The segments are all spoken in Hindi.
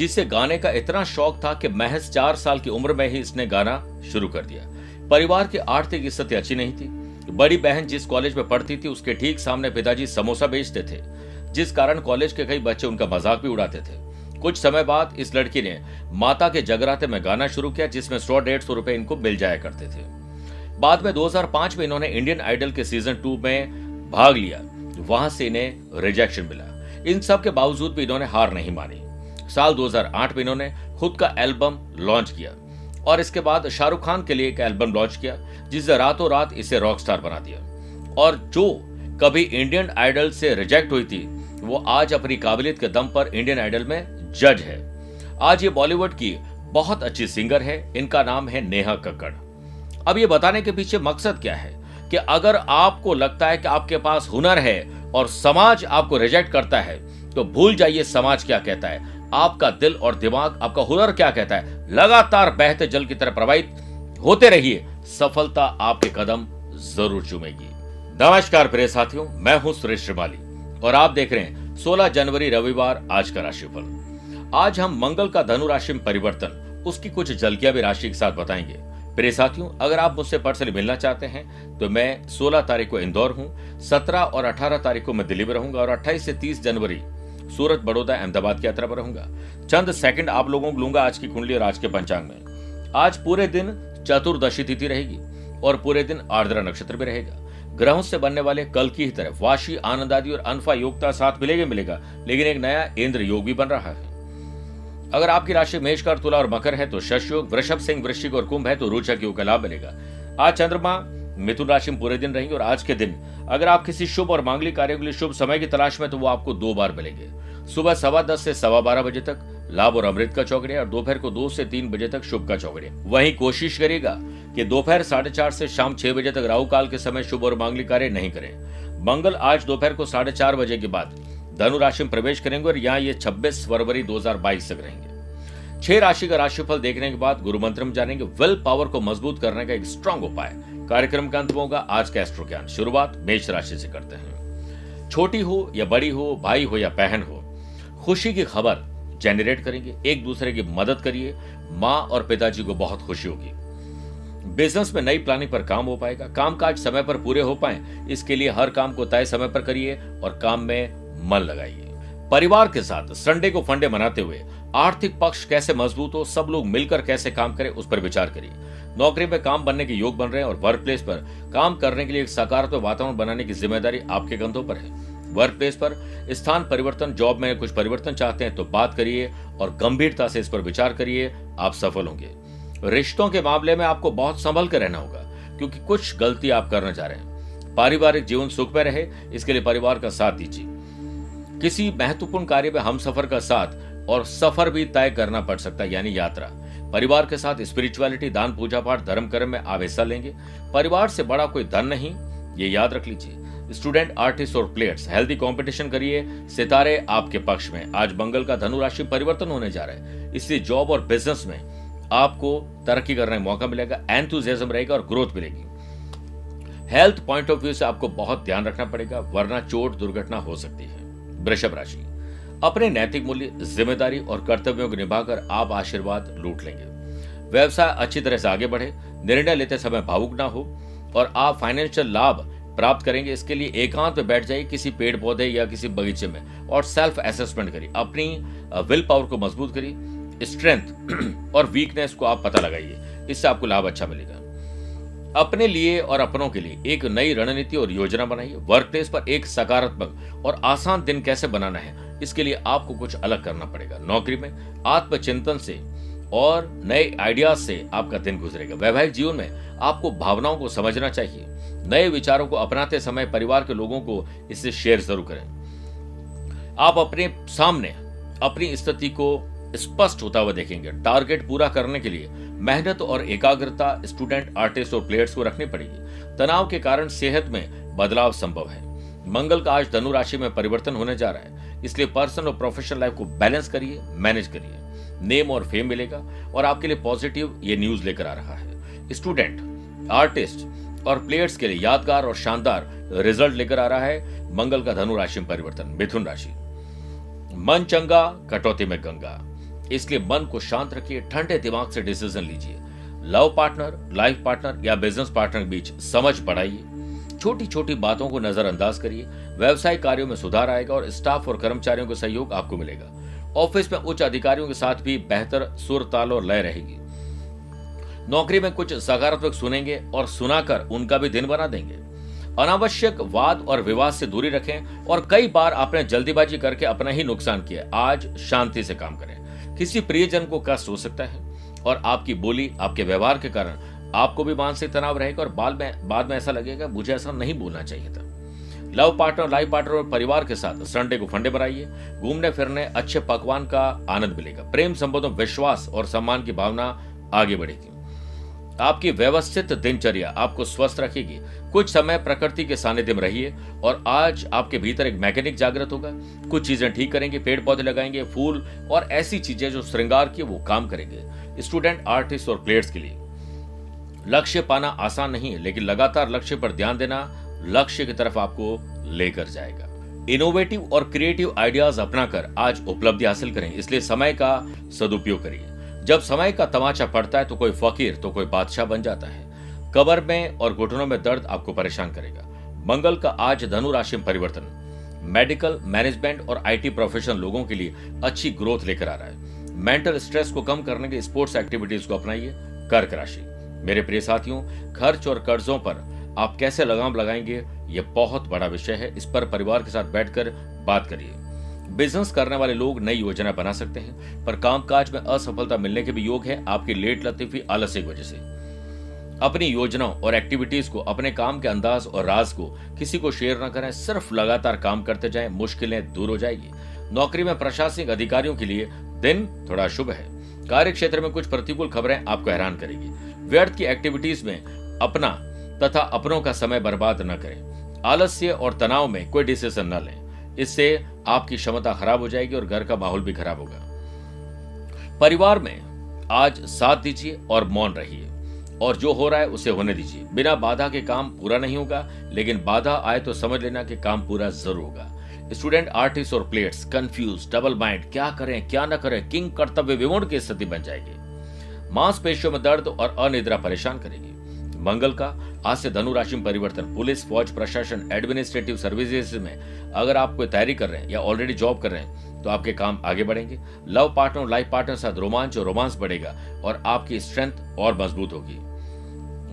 जिसे गाने का इतना शौक था कि महज चार साल की उम्र में ही इसने गाना शुरू कर दिया। परिवार की आर्थिक स्थिति अच्छी नहीं थी। बड़ी बहन जिस कॉलेज में पढ़ती थी, उसके ठीक सामने पिताजी समोसा बेचते थे, जिस कारण कॉलेज के कई बच्चे उनका मज़ाक भी उड़ाते थे। कुछ समय बाद इस लड़की ने माता के जगराते में गाना शुरू किया, जिसमें सौ डेढ़ सौ रुपए इनको मिल जाया करते थे। बाद में 2005 में इन्होंने इंडियन आइडल के सीज़न टू में भाग लिया। वहाँ से इन्हें रिजेक्शन मिला। इन सब के बावजूद भी इन्होंने हार नहीं मानी। साल 2008 में इन्होंने खुद का एल्बम लॉन्च किया और इसके बाद शाहरुख खान के लिए एक एल्बम लॉन्च किया जिसे रातों रात इसे रॉक स्टार बना दिया। और जो कभी इंडियन आइडल से रिजेक्ट हुई थी, वो आज अपनी काबिलियत के दम पर इंडियन आइडल में जज है। आज ये बॉलीवुड की बहुत अच्छी सिंगर है, इनका नाम है नेहा कक्कड़। अब ये बताने के पीछे मकसद क्या है कि अगर आपको लगता है कि आपके पास हुनर है और समाज आपको रिजेक्ट करता है तो भूल जाइए समाज क्या कहता है। आपका दिल और दिमाग आपका हुनर क्या कहता है? लगातार बहते जल की तरह प्रवाहित होते रहिए। सफलता आपके कदम ज़रूर चूमेगी। नमस्कार प्रिय साथियों, मैं हूँ सुरेश श्रीमाली और आप देख रहे हैं 16 जनवरी रविवार आज का राशिफल। आज हम मंगल का धनु राशि में परिवर्तन, उसकी कुछ झलकियाँ भी राशि के साथ बताएँगे। प्रिय साथियों, अगर आप मुझसे पर्सनली मिलना चाहते हैं तो मैं 16 तारीख को इंदौर हूँ 17 और 18 तारीख को मैं दिल्ली में रहूँगा और 28 से 30 जनवरी सूरत, बड़ौदा, अहमदाबाद की यात्रा पर रहूँगा। चंद सेकंड आप लोगों को लूँगा आज की कुंडली और आज के पंचांग में। आज पूरे दिन चतुर्दशी तिथि रहेगी और पूरे दिन आर्द्रा नक्षत्र भी रहेगा। ग्रहों से बनने वाले कल की ही तरफ़ वाशी, आनंद आदि और अनफा योगता साथ मिलेगा मिलेगा, लेकिन एक नया इंद्र योग भी बन रहा है। अगर आपकी राशि मेषकर तुला और मकर है तो शश योग, वृषभ सिंह, वृश्चिक और कुंभ है तो रोचक योग का लाभ मिलेगा। आज चंद्रमा मिथुन राशि में पूरे दिन रहेंगे और आज के दिन, अगर आप किसी शुभ और मांगलिक कार्य के लिए शुभ समय की तलाश में तो वो आपको दो बार मिलेंगे। सुबह सवा दस से सवा बारह बजे तक, लाभ और अमृत का चौकड़े और दोपहर को दो से तीन बजे तक शुभ का चौकड़े वहीं कोशिश करेगा कि दोपहर साढ़े चार से शाम छह बजे तक राहु काल के समय शुभ और मांगलिक कार्य नहीं करें। मंगल आज दोपहर को साढ़े चार बजे के बाद, धनु राशि में प्रवेश करेंगे और यहाँ ये 26 फरवरी 2022 तक रहेंगे। छह राशि का राशिफल देखने के बाद गुरु मंत्र में जानेंगे, विल पावर को मज़बूत करने का एक स्ट्रांग उपाय। कार्यक्रम का अंत होगा। आज का एस्ट्रो ज्ञान शुरुआत मेष राशि से करते हैं। छोटी हो या बड़ी हो, भाई हो या बहन हो, खुशी की खबर जेनरेट करेंगे। एक दूसरे की मदद करिए। माँ और पिताजी को बहुत खुशी होगी। बिज़नेस में नई प्लानिंग पर काम हो पाएगा। काम काज समय पर पूरे हो पाए। इसके लिए हर काम को तय समय पर करिए और काम में मन लगाइए। परिवार के साथ संडे को फंडे मनाते हुए आर्थिक पक्ष कैसे मज़बूत हो, सब लोग मिलकर कैसे काम करें, उस पर विचार करिए। नौकरी में काम बनने के योग बन रहे हैं और वर्क प्लेस पर काम करने के लिए एक सकारात्मक वातावरण बनाने की ज़िम्मेदारी आपके कंधों पर है। वर्क प्लेस पर स्थान परिवर्तन जॉब में कुछ परिवर्तन चाहते हैं तो बात करिए और गंभीरता से इस पर विचार करिए, आप सफल होंगे। रिश्तों के मामले में आपको बहुत संभल कर रहना होगा, क्योंकि कुछ गलती आप करने जा रहे हैं। पारिवारिक जीवन सुख में रहे, इसके लिए परिवार का साथ दीजिए। किसी महत्वपूर्ण कार्य में हम सफ़र का साथ और सफ़र भी तय करना पड़ सकता है, यानी यात्रा। परिवार के साथ स्पिरिचुअलिटी दान, पूजा पाठ, धर्म कर्म में आप हिस्सा लेंगे। परिवार से बड़ा कोई धन नहीं, ये याद रख लीजिए। स्टूडेंट आर्टिस्ट और प्लेयर्स हेल्दी कंपटीशन करिए। सितारे आपके पक्ष में। आज मंगल का धनु राशि परिवर्तन होने जा रहा है। इसलिए जॉब और बिज़नेस में आपको तरक्की करने का मौका मिलेगा एंथुजियाज्म रहेगा और ग्रोथ मिलेगी। हेल्थ पॉइंट ऑफ़ व्यू से आपको बहुत ध्यान रखना पड़ेगा, वरना चोट दुर्घटना हो सकती है। वृषभ राशि। अपने नैतिक मूल्य, ज़िम्मेदारी और कर्तव्यों को निभाकर आप आशीर्वाद लूट लेंगे। व्यवसाय अच्छी तरह से आगे बढ़े, निर्णय लेते समय भावुक ना हो और आप फाइनेंशियल लाभ प्राप्त करेंगे। इसके लिए एकांत में बैठ जाइए, किसी पेड़ पौधे या किसी बगीचे में और सेल्फ असेसमेंट करिए। अपनी विल पावर को मज़बूत करिए। स्ट्रेंथ और वीकनेस को आप पता लगाइए। इससे आपको लाभ अच्छा मिलेगा। अपने लिए और अपनों के लिए एक नई रणनीति और योजना बनाइए। वर्क प्लेस पर एक सकारात्मक और आसान दिन कैसे बनाना है? इसके लिए आपको कुछ अलग करना पड़ेगा। नौकरी में आत्मचिंतन से और नए आइडियाज़ से आपका दिन गुजरेगा। वैवाहिक जीवन में आपको भावनाओं को समझना चाहिए। नए विचारों को अपनाते समय परिवार के लोगों को इससे शेयर ज़रूर करें। आप अपने सामने अपनी स्थिति को स्पष्ट होता हुआ देखेंगे। टारगेट पूरा करने के लिए मेहनत और एकाग्रता स्टूडेंट, आर्टिस्ट और प्लेयर्स को रखनी पड़ेगी। तनाव के कारण सेहत में बदलाव संभव है। मंगल का आज धनु राशि में परिवर्तन होने जा रहा है। इसलिए पर्सनल और प्रोफेशनल लाइफ को बैलेंस करिए मैनेज करिए। नेम और फेम मिलेगा और आपके लिए पॉजिटिव ये न्यूज़ लेकर आ रहा है। स्टूडेंट आर्टिस्ट और प्लेयर्स के लिए यादगार और शानदार रिज़ल्ट लेकर आ रहा है मंगल का धनु राशि में परिवर्तन, मिथुन राशि। मन चंगा, कटौती में गंगा। इसलिए मन को शांत रखिए, ठंडे दिमाग से डिसीज़न लीजिए। लव पार्टनर लाइफ पार्टनर या बिज़नेस पार्टनर के बीच समझ बढ़ाइए। छोटी छोटी बातों को नजरअंदाज करिए। व्यवसायिक कार्यों में सुधार आएगा और स्टाफ और कर्मचारियों का सहयोग आपको मिलेगा। ऑफ़िस में उच्च अधिकारियों के साथ भी बेहतर सुर ताल और लय रहेगी। नौकरी में कुछ सकारात्मक सुनेंगे और सुनाकर उनका भी दिन बना देंगे। अनावश्यक वाद और विवाद से दूरी रखें और कई बार आपने जल्दीबाजी करके अपना ही नुकसान किया। आज शांति से काम करें। किसी प्रियजन को कष्ट हो सकता है और आपकी बोली, आपके व्यवहार के कारण आपको भी मानसिक तनाव रहेगा और बाद में बाद में ऐसा लगेगा, मुझे ऐसा नहीं बोलना चाहिए था। लव पार्टनर लाइफ पार्टनर और परिवार के साथ संडे को फंडे बनाइए घूमने, फिरने, अच्छे पकवान का आनंद मिलेगा। प्रेम, संबंधों, विश्वास और सम्मान की भावना आगे बढ़ेगी। आपकी व्यवस्थित दिनचर्या आपको स्वस्थ रखेगी। कुछ समय प्रकृति के सानिध्य में रहिए और आज आपके भीतर एक मैकेनिक जागृत होगा। कुछ चीज़ें ठीक करेंगे पेड़ पौधे लगाएँगे, फूल और ऐसी चीज़ें जो श्रृंगार की वो काम करेंगे। स्टूडेंट, आर्टिस्ट और प्लेयर्स के लिए लक्ष्य पाना आसान नहीं है, लेकिन लगातार लक्ष्य पर ध्यान देना लक्ष्य की तरफ़ आपको लेकर जाएगा। इनोवेटिव और क्रिएटिव आइडियाज़ अपनाकर आज उपलब्धि हासिल करें, इसलिए समय का सदुपयोग करिए। जब समय का तमाचा पड़ता है तो कोई फकीर तो कोई बादशाह बन जाता है। कबर में और घुटनों में दर्द आपको परेशान करेगा। मंगल का आज धनु राशि में परिवर्तन। मेडिकल मैनेजमेंट और आईटी प्रोफेशनल लोगों के लिए अच्छी ग्रोथ लेकर आ रहा है। मेंटल स्ट्रेस को कम करने के स्पोर्ट्स एक्टिविटीज़ को अपनाइए। कर्क राशि। मेरे प्रिय साथियों, खर्च और कर्जों पर आप कैसे लगाम लगाएँगे, ये बहुत बड़ा विषय है। इस पर परिवार के साथ बैठकर बात करिए। बिज़नेस करने वाले लोग नई योजना बना सकते हैं, पर कामकाज में असफलता मिलने के भी योग है आपकी लेट लतीफी आलस्य की वजह से। अपनी योजनाओं और एक्टिविटीज़ को, अपने काम के अंदाज और राज को किसी को शेयर न करें, सिर्फ़ लगातार काम करते जाएँ, मुश्किलें दूर हो जाएगी। नौकरी में प्रशासनिक अधिकारियों के लिए दिन थोड़ा शुभ है। कार्य क्षेत्र में कुछ प्रतिकूल खबरें आपको हैरान करेगी। व्यर्थ की एक्टिविटीज़ में अपना तथा अपनों का समय बर्बाद न करें। आलस्य और तनाव में कोई डिसीज़न न लें। इससे आपकी क्षमता खराब हो जाएगी और घर का माहौल भी खराब होगा। परिवार में आज साथ दीजिए और मौन रहिए। और जो हो रहा है उसे होने दीजिए। बिना बाधा के काम पूरा नहीं होगा, लेकिन बाधा आए तो समझ लेना कि काम पूरा ज़रूर होगा। स्टूडेंट आर्टिस्ट और प्लेयर्स कंफ्यूज डबल माइंड क्या करें, क्या ना करें, किंग कर्तव्य विमोड़ की स्थिति बन जाएगी। मांसपेशियों में दर्द और अनिद्रा परेशान करेगी। मंगल का आज से धनु राशि में परिवर्तन। पुलिस, फौज, प्रशासन एडमिनिस्ट्रेटिव सर्विसेज़ में अगर आप कोई तैयारी कर रहे हैं या ऑलरेडी जॉब कर रहे हैं तो आपके काम आगे बढ़ेंगे। लव पार्टनर लाइफ पार्टनर साथ रोमांच और रोमांस बढ़ेगा और आपकी स्ट्रेंथ और मज़बूत होगी।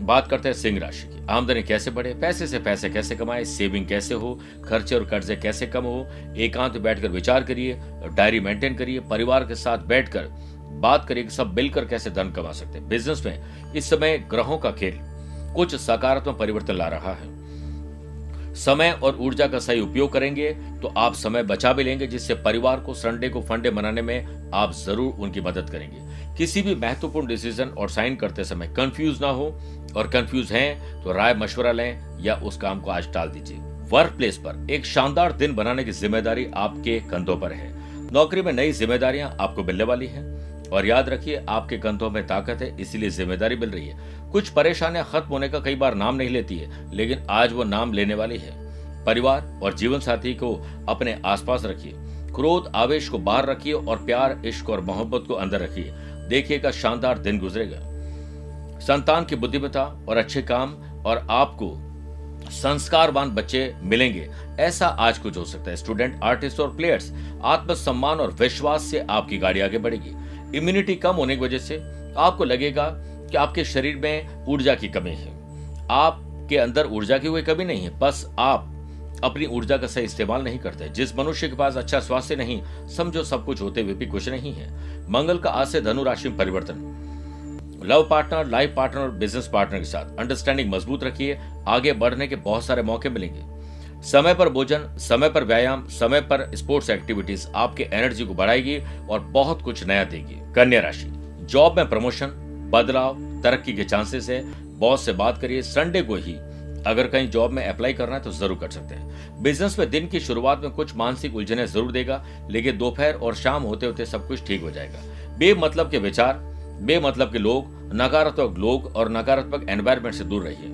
बात करते हैं सिंह राशि की। आमदनी कैसे बढ़े? पैसे से पैसे कैसे कमाए? सेविंग कैसे हो? खर्चे और कर्जे कैसे कम हो? एकांत बैठकर विचार करिए डायरी मेंटेन करिए, परिवार के साथ बैठकर बात करिए कि सब मिलकर कैसे धन कमा सकते हैं। बिज़नेस में इस समय ग्रहों का खेल कुछ सकारात्मक परिवर्तन ला रहा है। समय और ऊर्जा का सही उपयोग करेंगे तो आप समय बचा भी लेंगे, जिससे परिवार को संडे को फंडे मनाने में आप ज़रूर उनकी मदद करेंगे। किसी भी महत्वपूर्ण डिसीज़न और साइन करते समय कंफ्यूज ना हो, और कंफ्यूज हैं तो राय मशवरा लें या उस काम को आज टाल दीजिए। वर्क प्लेस पर एक शानदार दिन बनाने की ज़िम्मेदारी आपके कंधों पर है। नौकरी में नई जिम्मेदारियाँ आपको मिलने वाली हैं। और याद रखिए, आपके कंधों में ताकत है, इसीलिए ज़िम्मेदारी मिल रही है। कुछ परेशानियाँ खत्म होने का कई बार नाम नहीं लेती है, लेकिन आज वो नाम लेने वाली है। परिवार और जीवन साथी को अपने आसपास रखिए। क्रोध, आवेश को बाहर रखिए और प्यार, इश्क और मोहब्बत को अंदर रखिए। देखिएगा शानदार दिन गुजरेगा। संतान की बुद्धिमता और अच्छे काम और आपको संस्कारवान बच्चे मिलेंगे। ऐसा आज कुछ हो सकता है। स्टूडेंट, आर्टिस्ट और प्लेयर्स, आत्मसम्मान और विश्वास से आपकी गाड़ी आगे बढ़ेगी। इम्यूनिटी कम होने की वजह से आपको लगेगा कि आपके शरीर में ऊर्जा की कमी है। आपके अंदर ऊर्जा की कोई कमी नहीं है, बस आप अपनी ऊर्जा का सही इस्तेमाल नहीं करते। जिस मनुष्य के पास अच्छा स्वास्थ्य नहीं, समझो सब कुछ होते हुए भी कुछ नहीं है। मंगल का आज से धनु राशि में परिवर्तन। लव पार्टनर, लाइफ पार्टनर और बिज़नेस पार्टनर के साथ अंडरस्टैंडिंग मज़बूत रखिए। आगे बढ़ने के बहुत सारे मौके मिलेंगे। समय पर भोजन, समय पर व्यायाम, समय पर स्पोर्ट्स एक्टिविटीज़ आपके एनर्जी को बढ़ाएगी और बहुत कुछ नया देगी। कन्या राशि जॉब में प्रमोशन बदलाव, तरक्की के चांसेस है। बॉस से बात करिए संडे को ही अगर कहीं जॉब में अप्लाई करना है तो ज़रूर कर सकते हैं। बिज़नेस में दिन की शुरुआत में कुछ मानसिक उलझने ज़रूर देगा, लेकिन दोपहर और शाम होते होते सब कुछ ठीक हो जाएगा। बेमतलब के विचार, बेमतलब के लोग, नकारात्मक लोग और नकारात्मक एनवायरमेंट से दूर रहिए।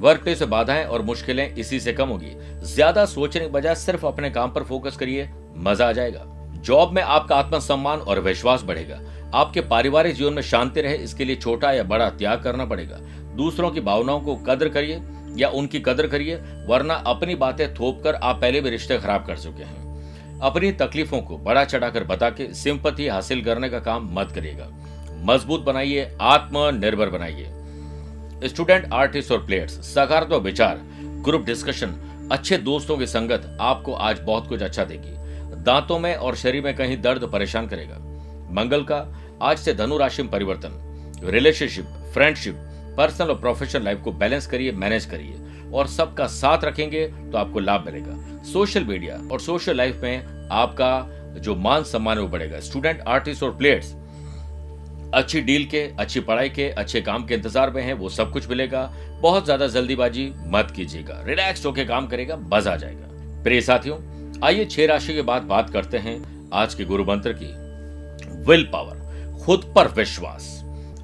वर्क प्लेस में बाधाएँ और मुश्किलें इसी से कम होगी। ज़्यादा सोचने के बजाय सिर्फ़ अपने काम पर फोकस करिए, मज़ा आ जाएगा। जॉब में आपका आत्मसम्मान और विश्वास बढ़ेगा। आपके पारिवारिक जीवन में शांति रहे, इसके लिए छोटा या बड़ा त्याग करना पड़ेगा। दूसरों की भावनाओं को कदर करिए या उनकी कदर करिए, वरना अपनी बातें थोप कर आप पहले भी रिश्ते खराब कर चुके हैं। अपनी तकलीफों को बड़ा चढ़ाकर बता के सिंपति हासिल करने का काम मत करिएगा। मज़बूत बनाइए, आत्मनिर्भर बनाइए। स्टूडेंट, आर्टिस्ट और प्लेयर्स सकारात्मक विचार, ग्रुप डिस्कशन, अच्छे दोस्तों की संगत आपको आज बहुत कुछ अच्छा देगी। दांतों में और शरीर में कहीं दर्द परेशान करेगा। मंगल का, आज से धनु राशि में परिवर्तन। रिलेशनशिप, फ्रेंडशिप, पर्सनल और प्रोफेशनल लाइफ को बैलेंस करिए, मैनेज करिए। और सबका साथ रखेंगे तो आपको लाभ मिलेगा। सोशल मीडिया और सोशल लाइफ में आपका जो मान सम्मान है वो बढ़ेगा। स्टूडेंट, आर्टिस्ट और प्लेयर्स अच्छी डील के, अच्छी पढ़ाई के, अच्छे काम के इंतज़ार में है, वो सब कुछ मिलेगा। बहुत ज़्यादा जल्दीबाजी मत कीजिएगा। रिलैक्स होकर काम करेगा, मज़ा आ जाएगा। प्रिय साथियों, आइए छह राशि के बाद बात करते हैं आज के गुरु मंत्र की। विल पावर खुद पर विश्वास।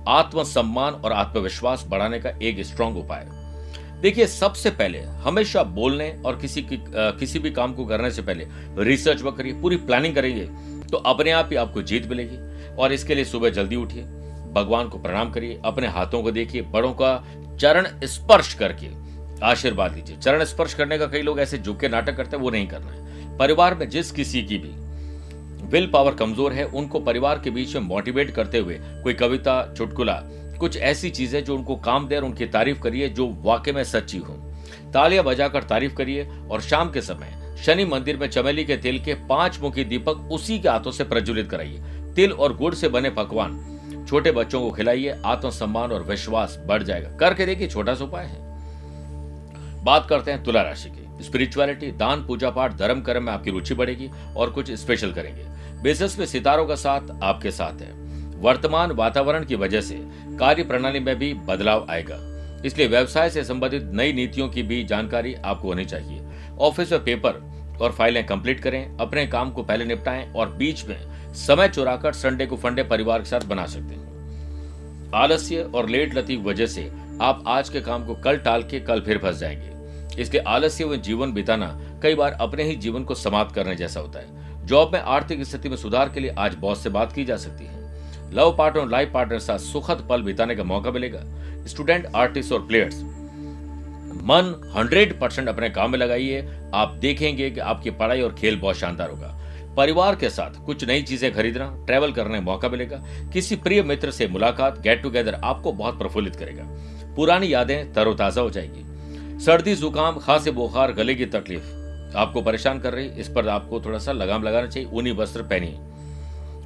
आत्मसम्मान और आत्मविश्वास बढ़ाने का एक स्ट्रॉन्ग उपाय। देखिए, सबसे पहले हमेशा बोलने और किसी की किसी भी काम को करने से पहले रिसर्च वर्क करिए, पूरी प्लानिंग करेंगे तो अपने आप ही आपको जीत मिलेगी। और इसके लिए सुबह जल्दी उठिए, भगवान को प्रणाम करिए, अपने हाथों को देखिए, बड़ों का चरण स्पर्श करके आशीर्वाद लीजिए। चरण स्पर्श करने का कई लोग ऐसे झुक के नाटक करते हैं, वो नहीं करना है। परिवार में जिस किसी की भी विल पावर कमज़ोर है, उनको परिवार के बीच में मोटिवेट करते हुए कोई कविता, चुटकुला, कुछ ऐसी चीज़ें जो उनको काम दे और उनकी तारीफ़ करिए, जो वाकई में सच्ची हो। तालियाँ बजाकर तारीफ़ करिए और शाम के समय शनि मंदिर में चमेली के तेल के पाँच मुखी दीपक उसी के हाथों से प्रज्वलित कराइए। तिल और गुड़ से बने पकवान। छोटे बच्चों को खिलाइए, आत्मसम्मान और विश्वास बढ़ जाएगा। करके देखिए, छोटा सा उपाय है। बात करते हैं तुला राशि की। स्पिरिचुअलिटी दान, पूजा पाठ, धर्म कर्म में आपकी रुचि बढ़ेगी और कुछ स्पेशल करेंगे। बिज़नेस में सितारों का साथ आपके साथ है। वर्तमान वातावरण की वजह से कार्य प्रणाली में भी बदलाव आएगा। इसलिए व्यवसाय से संबंधित नई नीतियों की भी जानकारी आपको होनी चाहिए। ऑफ़िस में पेपर और फाइलें कंप्लीट करें, अपने काम को पहले निपटाएँ और बीच में समय चुराकर संडे को फंडे परिवार के साथ बना सकते हैं। आलस्य और लेट लती वजह से आप आज के काम को कल टाल के कल फिर फंस जाएँगे। इसके आलस्य व जीवन बिताना कई बार अपने ही जीवन को समाप्त करने जैसा होता है। जॉब में आर्थिक स्थिति में सुधार के लिए आज बॉस से बात की जा सकती है। लव पार्टनर और लाइफ पार्टनर साथ सुखद पल बिताने का मौका मिलेगा। स्टूडेंट आर्टिस्ट और प्लेयर्स मन 100 परसेंट अपने काम में लगाइए। आप देखेंगे कि आपकी पढ़ाई और खेल बहुत शानदार होगा। परिवार के साथ कुछ नई चीज़ें खरीदना ट्रेवल करने का मौका मिलेगा। किसी प्रिय मित्र से मुलाकात गेट टुगेदर आपको बहुत प्रफुल्लित करेगा। पुरानी यादें तरोताजा हो जाएगी। सर्दी, जुकाम, खांसी, बुखार, गले की तकलीफ़ आपको परेशान कर रही इस पर आपको थोड़ा सा लगाम लगाना चाहिए, ऊनी वस्त्र पहनिए।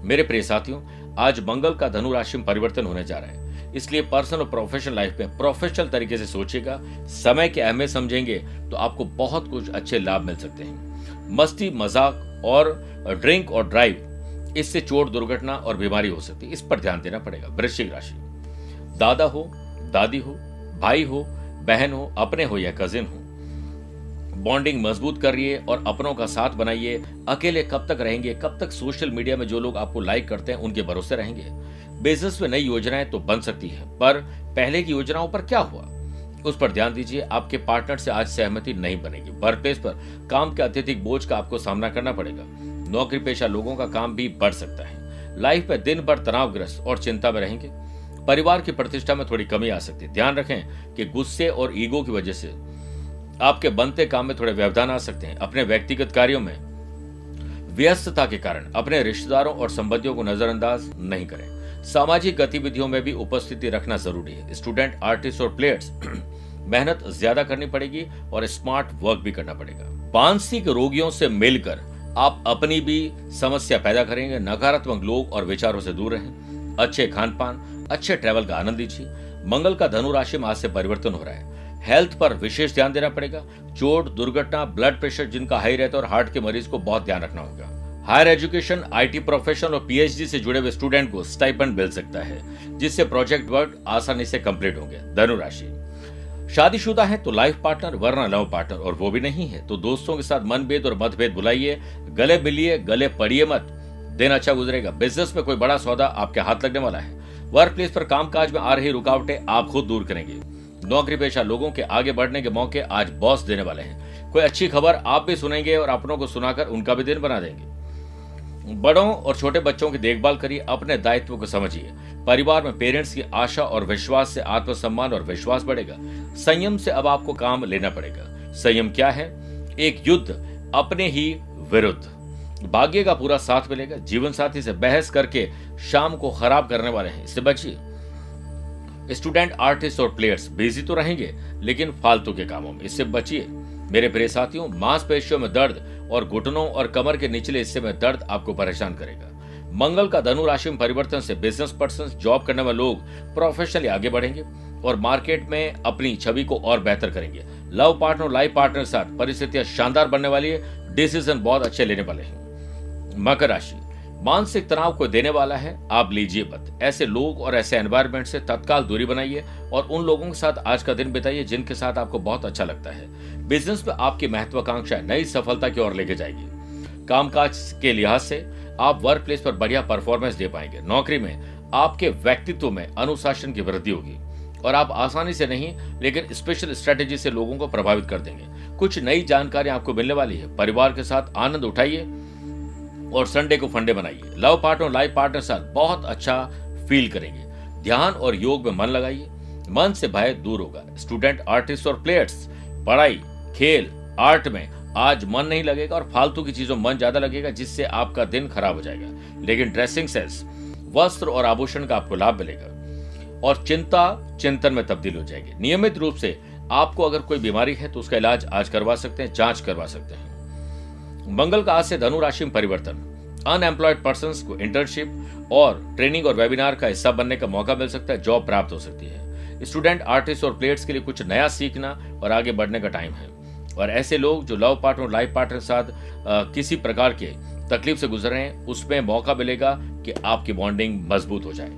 मेरे प्रिय साथियों, आज मंगल का धनु राशि में परिवर्तन होने जा रहा है। इसलिए पर्सनल और प्रोफेशनल लाइफ में प्रोफेशनल तरीके से सोचेगा समय के अहमियत समझेंगे तो आपको बहुत कुछ अच्छे लाभ मिल सकते हैं। मस्ती, मज़ाक और ड्रिंक और ड्राइव, इससे चोट, दुर्घटना और बीमारी हो सकती है। इस पर ध्यान देना पड़ेगा। वृश्चिक राशि। दादा हो, दादी हो, भाई हो, बहन हो, अपने हो या कजिन हो बॉन्डिंग मज़बूत करिए और अपनों का साथ बनाइए। अकेले कब तक रहेंगे? कब तक सोशल मीडिया में जो लोग आपको लाइक करते हैं, उनके भरोसे रहेंगे? बिज़नेस में नई योजनाएँ तो बन सकती है, पर पहले की योजनाओं पर क्या हुआ? उस पर ध्यान दीजिए, आपके पार्टनर से आज सहमति नहीं बनेगी। वर्क प्लेस पर काम के अत्यधिक बोझ का आपको सामना करना पड़ेगा। नौकरी पेशा लोगों का काम भी बढ़ सकता है। लाइफ में दिन भर तनावग्रस्त और चिंता में रहेंगे। परिवार की प्रतिष्ठा में थोड़ी कमी आ सकती है। ध्यान रखें कि गुस्से और ईगो की वजह से आपके बनते काम में थोड़े व्यवधान आ सकते हैं। अपने व्यक्तिगत कार्यों में व्यस्तता के कारण अपने रिश्तेदारों और संबंधियों को नजरअंदाज नहीं करें। सामाजिक गतिविधियों में भी उपस्थिति रखना ज़रूरी है। स्टूडेंट, आर्टिस्ट और प्लेयर्स, मेहनत ज़्यादा करनी पड़ेगी और स्मार्ट वर्क भी करना पड़ेगा। मानसिक रोगियों से मिलकर आप अपनी भी समस्या पैदा करेंगे, नकारात्मक लोग और विचारों से दूर रहें। अच्छे खान पान अच्छे ट्रैवल का आनंद लीजिए। मंगल का धनु राशि में आज से परिवर्तन हो रहा है। हेल्थ पर विशेष ध्यान देना पड़ेगा। चोट, दुर्घटना ब्लड प्रेशर जिनका हाई रहता है और हार्ट के मरीज़ को बहुत ध्यान रखना होगा। हायर एजुकेशन, आईटी प्रोफेशन और पीएचडी से जुड़े हुए स्टूडेंट को स्टाइपेंड मिल सकता है, जिससे प्रोजेक्ट वर्क आसानी से कंप्लीट होंगे। धनुराशि शादीशुदा है तो लाइफ पार्टनर, वरना लव पार्टनर, और वो भी नहीं है। तो दोस्तों के साथ मनभेद और मतभेद बुलाइए, गले मिलिए, गले पड़िए मत। दिन अच्छा गुजरेगा। बिज़नेस में कोई बड़ा सौदा आपके हाथ लगने वाला है। वर्क प्लेस पर कामकाज में आ रही रुकावटें आप खुद दूर करेंगे। नौकरी पेशा लोगों के आगे बढ़ने के मौके आज बॉस देने वाले हैं। कोई अच्छी खबर आप भी सुनेंगे और अपनों को सुनाकर उनका भी दिन बना देंगे। बड़ों और छोटे बच्चों की देखभाल करिए, अपने दायित्व को समझिए। परिवार में पेरेंट्स की आशा और विश्वास से आत्मसम्मान और विश्वास बढ़ेगा। संयम से अब आपको काम लेना पड़ेगा। संयम क्या है? एक युद्ध, अपने ही विरुद्ध। भाग्य का पूरा साथ मिलेगा। जीवन साथी से बहस करके शाम को खराब करने वाले हैं। इससे बचिए। स्टूडेंट, आर्टिस्ट और प्लेयर्स बिज़ी तो रहेंगे, लेकिन फालतू के कामों में। इससे बचिए। मेरे प्रिय साथियों, मांसपेशियों में दर्द और घुटनों और कमर के निचले हिस्से में दर्द आपको परेशान करेगा। मंगल का धनु राशि में परिवर्तन से बिज़नेस पर्सन जॉब करने वाले लोग प्रोफेशनली आगे बढ़ेंगे और मार्केट में अपनी छवि को और बेहतर करेंगे। लव पार्टनर लाइफ पार्टनर के साथ परिस्थितियाँ शानदार बनने वाली है। डिसीज़न बहुत अच्छे लेने वाले हैं। मकर राशि। मानसिक तनाव को देने वाला है, आप लीजिए मत। ऐसे लोग और ऐसे एनवायरमेंट से तत्काल दूरी बनाइए और उन लोगों के साथ आज का दिन बिताइए जिनके साथ आपको बहुत अच्छा लगता है। बिज़नेस में आपकी महत्वाकांक्षा नई सफलता की ओर लेके जाएगी। कामकाज के लिहाज से आप वर्क प्लेस पर बढ़िया परफॉर्मेंस दे पाएँगे। नौकरी में आपके व्यक्तित्व में अनुशासन की वृद्धि होगी और आप आसानी से नहीं, लेकिन स्पेशल स्ट्रेटेजी से लोगों को प्रभावित कर देंगे। कुछ नई जानकारी आपको मिलने वाली है। परिवार के साथ आनंद उठाइए। और संडे को फंडे बनाइए लव पार्टनर लाइफ पार्टनर साथ बहुत अच्छा फील करेंगे। ध्यान और योग में मन लगाइए। मन से भय दूर होगा। स्टूडेंट आर्टिस्ट और प्लेयर्स पढ़ाई, खेल आर्ट में आज मन नहीं लगेगा और फालतू की चीज़ों मन ज़्यादा लगेगा, जिससे आपका दिन खराब हो जाएगा। लेकिन ड्रेसिंग सेंस वस्त्र और आभूषण का आपको लाभ मिलेगा। और चिंता, चिंतन में तब्दील हो जाएगी। नियमित रूप से आपको अगर कोई बीमारी है तो उसका इलाज आज करवा सकते हैं, जाँच करवा सकते हैं। मंगल का आज से धनु राशि में परिवर्तन। अनएम्प्लॉयड पर्सन को इंटर्नशिप और ट्रेनिंग और वेबिनार का हिस्सा बनने का मौका मिल सकता है जॉब प्राप्त हो सकती है। स्टूडेंट आर्टिस्ट और प्लेयर्स के लिए कुछ नया सीखना और आगे बढ़ने का टाइम है। और ऐसे लोग जो लव पार्टनर और लाइफ पार्टनर के साथ किसी प्रकार के तकलीफ़ से गुजर रहे हैं, उसमें मौका मिलेगा कि आपकी बॉन्डिंग मज़बूत हो जाए।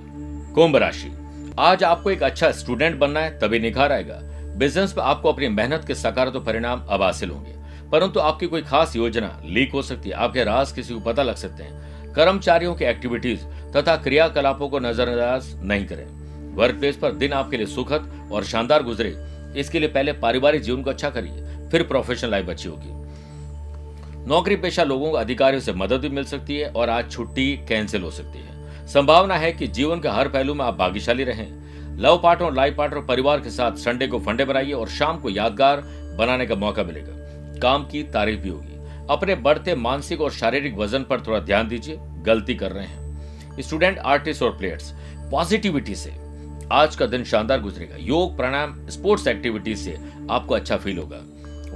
कुंभ राशि। आज आपको एक अच्छा स्टूडेंट बनना है, तभी निखार आएगा। बिज़नेस में आपको अपनी मेहनत के सकारात्मक परिणाम अब हासिल होंगे। परंतु आपकी कोई खास योजना, लीक हो सकती है। आपके राज किसी को पता लग सकते हैं। कर्मचारियों की एक्टिविटीज़ तथा क्रियाकलापों को नजरअंदाज नहीं करें। वर्क प्लेस पर दिन आपके लिए सुखद और शानदार गुजरे। इसके लिए पहले पारिवारिक जीवन को अच्छा करिए, फिर प्रोफेशनल लाइफ अच्छी होगी। नौकरी पेशा लोगों को अधिकारियों से मदद भी मिल सकती है और आज छुट्टी कैंसिल हो सकती है। संभावना है कि जीवन के हर पहलू में आप भाग्यशाली रहें। लव पार्टनर लाइफ पार्टनर परिवार के साथ संडे को फंडे बनाइए और शाम को यादगार बनाने का मौका मिलेगा। काम की तारीफ़ भी होगी। अपने बढ़ते मानसिक और शारीरिक वज़न पर थोड़ा ध्यान दीजिए, गलती कर रहे हैं। स्टूडेंट, आर्टिस्ट और प्लेयर्स, पॉजिटिविटी से आज का दिन शानदार गुजरेगा। योग, प्राणायाम, स्पोर्ट्स एक्टिविटीज़ से आपको अच्छा फील होगा।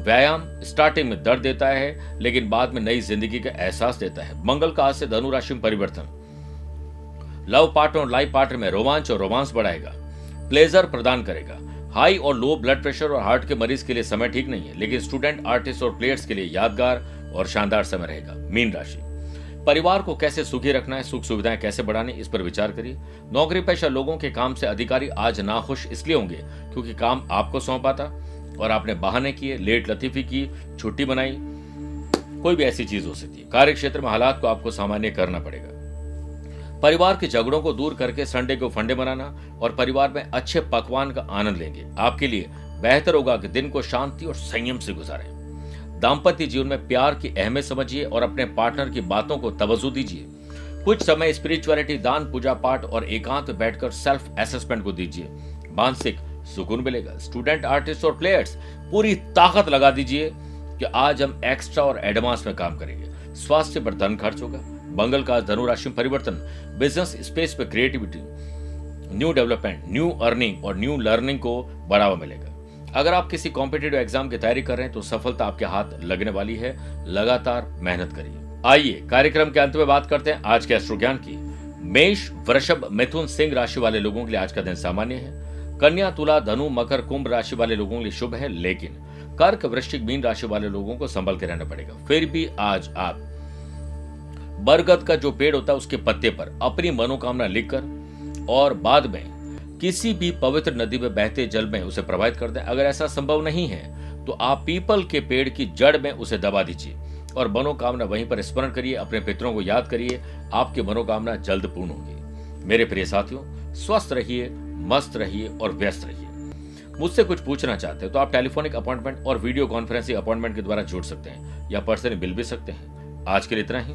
व्यायाम स्टार्टिंग में दर्द देता है, लेकिन बाद में नई ज़िंदगी का एहसास देता है। मंगल का आज से धनु राशि में परिवर्तन। लव पार्टनर और लाइफ पार्टनर में रोमांच और रोमांस बढ़ाएगा। प्लेजर प्रदान करेगा। हाई और लो ब्लड प्रेशर और हार्ट के मरीज़ के लिए समय ठीक नहीं है, लेकिन स्टूडेंट, आर्टिस्ट और प्लेयर्स के लिए यादगार और शानदार समय रहेगा। मीन राशि। परिवार को कैसे सुखी रखना है, सुख सुविधाएँ कैसे बढ़ानी इस पर विचार करिए। नौकरी पेशा लोगों के काम से अधिकारी आज नाखुश इसलिए होंगे क्योंकि काम आपको सौंपा था और आपने बहाने किए, लेट लतीफी की, छुट्टी बनाई, कोई भी ऐसी चीज़ हो सकती है। कार्य क्षेत्र में हालात को आपको सामान्य करना पड़ेगा। परिवार के झगड़ों को दूर करके संडे को फंडे बनाना और परिवार में अच्छे पकवान का आनंद लेंगे। आपके लिए बेहतर होगा कि दिन को शांति और संयम से गुजारें। दाम्पत्य जीवन में प्यार की अहमियत समझिए और अपने पार्टनर की बातों को तवज्जो दीजिए। कुछ समय स्पिरिचुअलिटी दान, पूजा पाठ और एकांत बैठकर सेल्फ असेसमेंट को दीजिए। मानसिक सुकून मिलेगा। स्टूडेंट आर्टिस्ट और प्लेयर्स पूरी ताकत लगा दीजिए कि आज हम एक्स्ट्रा और एडवांस में काम करेंगे। स्वास्थ्य पर धन खर्च होगा। मंगल का धनु राशि में परिवर्तन बिज़नेस स्पेस पे creativity new development new earning और न्यू लर्निंग को बढ़ावा मिलेगा। अगर आप किसी कॉम्पिटेटिव एग्ज़ाम की तैयारी कर रहे हैं तो सफलता आपके हाथ लगने वाली है। लगातार मेहनत करिए। आइए, कार्यक्रम के अंत में बात करते हैं आज के अश्रु ज्ञान की। मेष, वृषभ, मिथुन, सिंह राशि वाले लोगों के लिए आज का दिन सामान्य है। कन्या, तुला, धनु, मकर, कुंभ राशि वाले लोगों के लिए शुभ है, लेकिन कर्क, वृश्चिक, मीन राशि वाले लोगों को संभल के रहना पड़ेगा। फिर भी आज आप बरगद का जो पेड़ होता है उसके पत्ते पर, अपनी मनोकामना लिखकर और बाद में किसी भी पवित्र नदी में बहते जल में उसे प्रभावित कर दें। अगर ऐसा संभव नहीं है तो आप पीपल के पेड़ की जड़ में उसे दबा दीजिए और मनोकामना वहीं पर स्मरण करिए, अपने पितरों को याद करिए, आपकी मनोकामना जल्द पूर्ण होगी। मेरे प्रिय साथियों, स्वस्थ रहिए, मस्त रहिए और व्यस्त रहिए। मुझसे कुछ पूछना चाहते हैं तो आप टेलीफोनिक अपॉइंटमेंट और वीडियो कॉन्फ्रेंसिंग अपॉइंटमेंट के द्वारा जुड़ सकते हैं या पर्सनली मिल भी सकते हैं। आज के लिए इतना ही।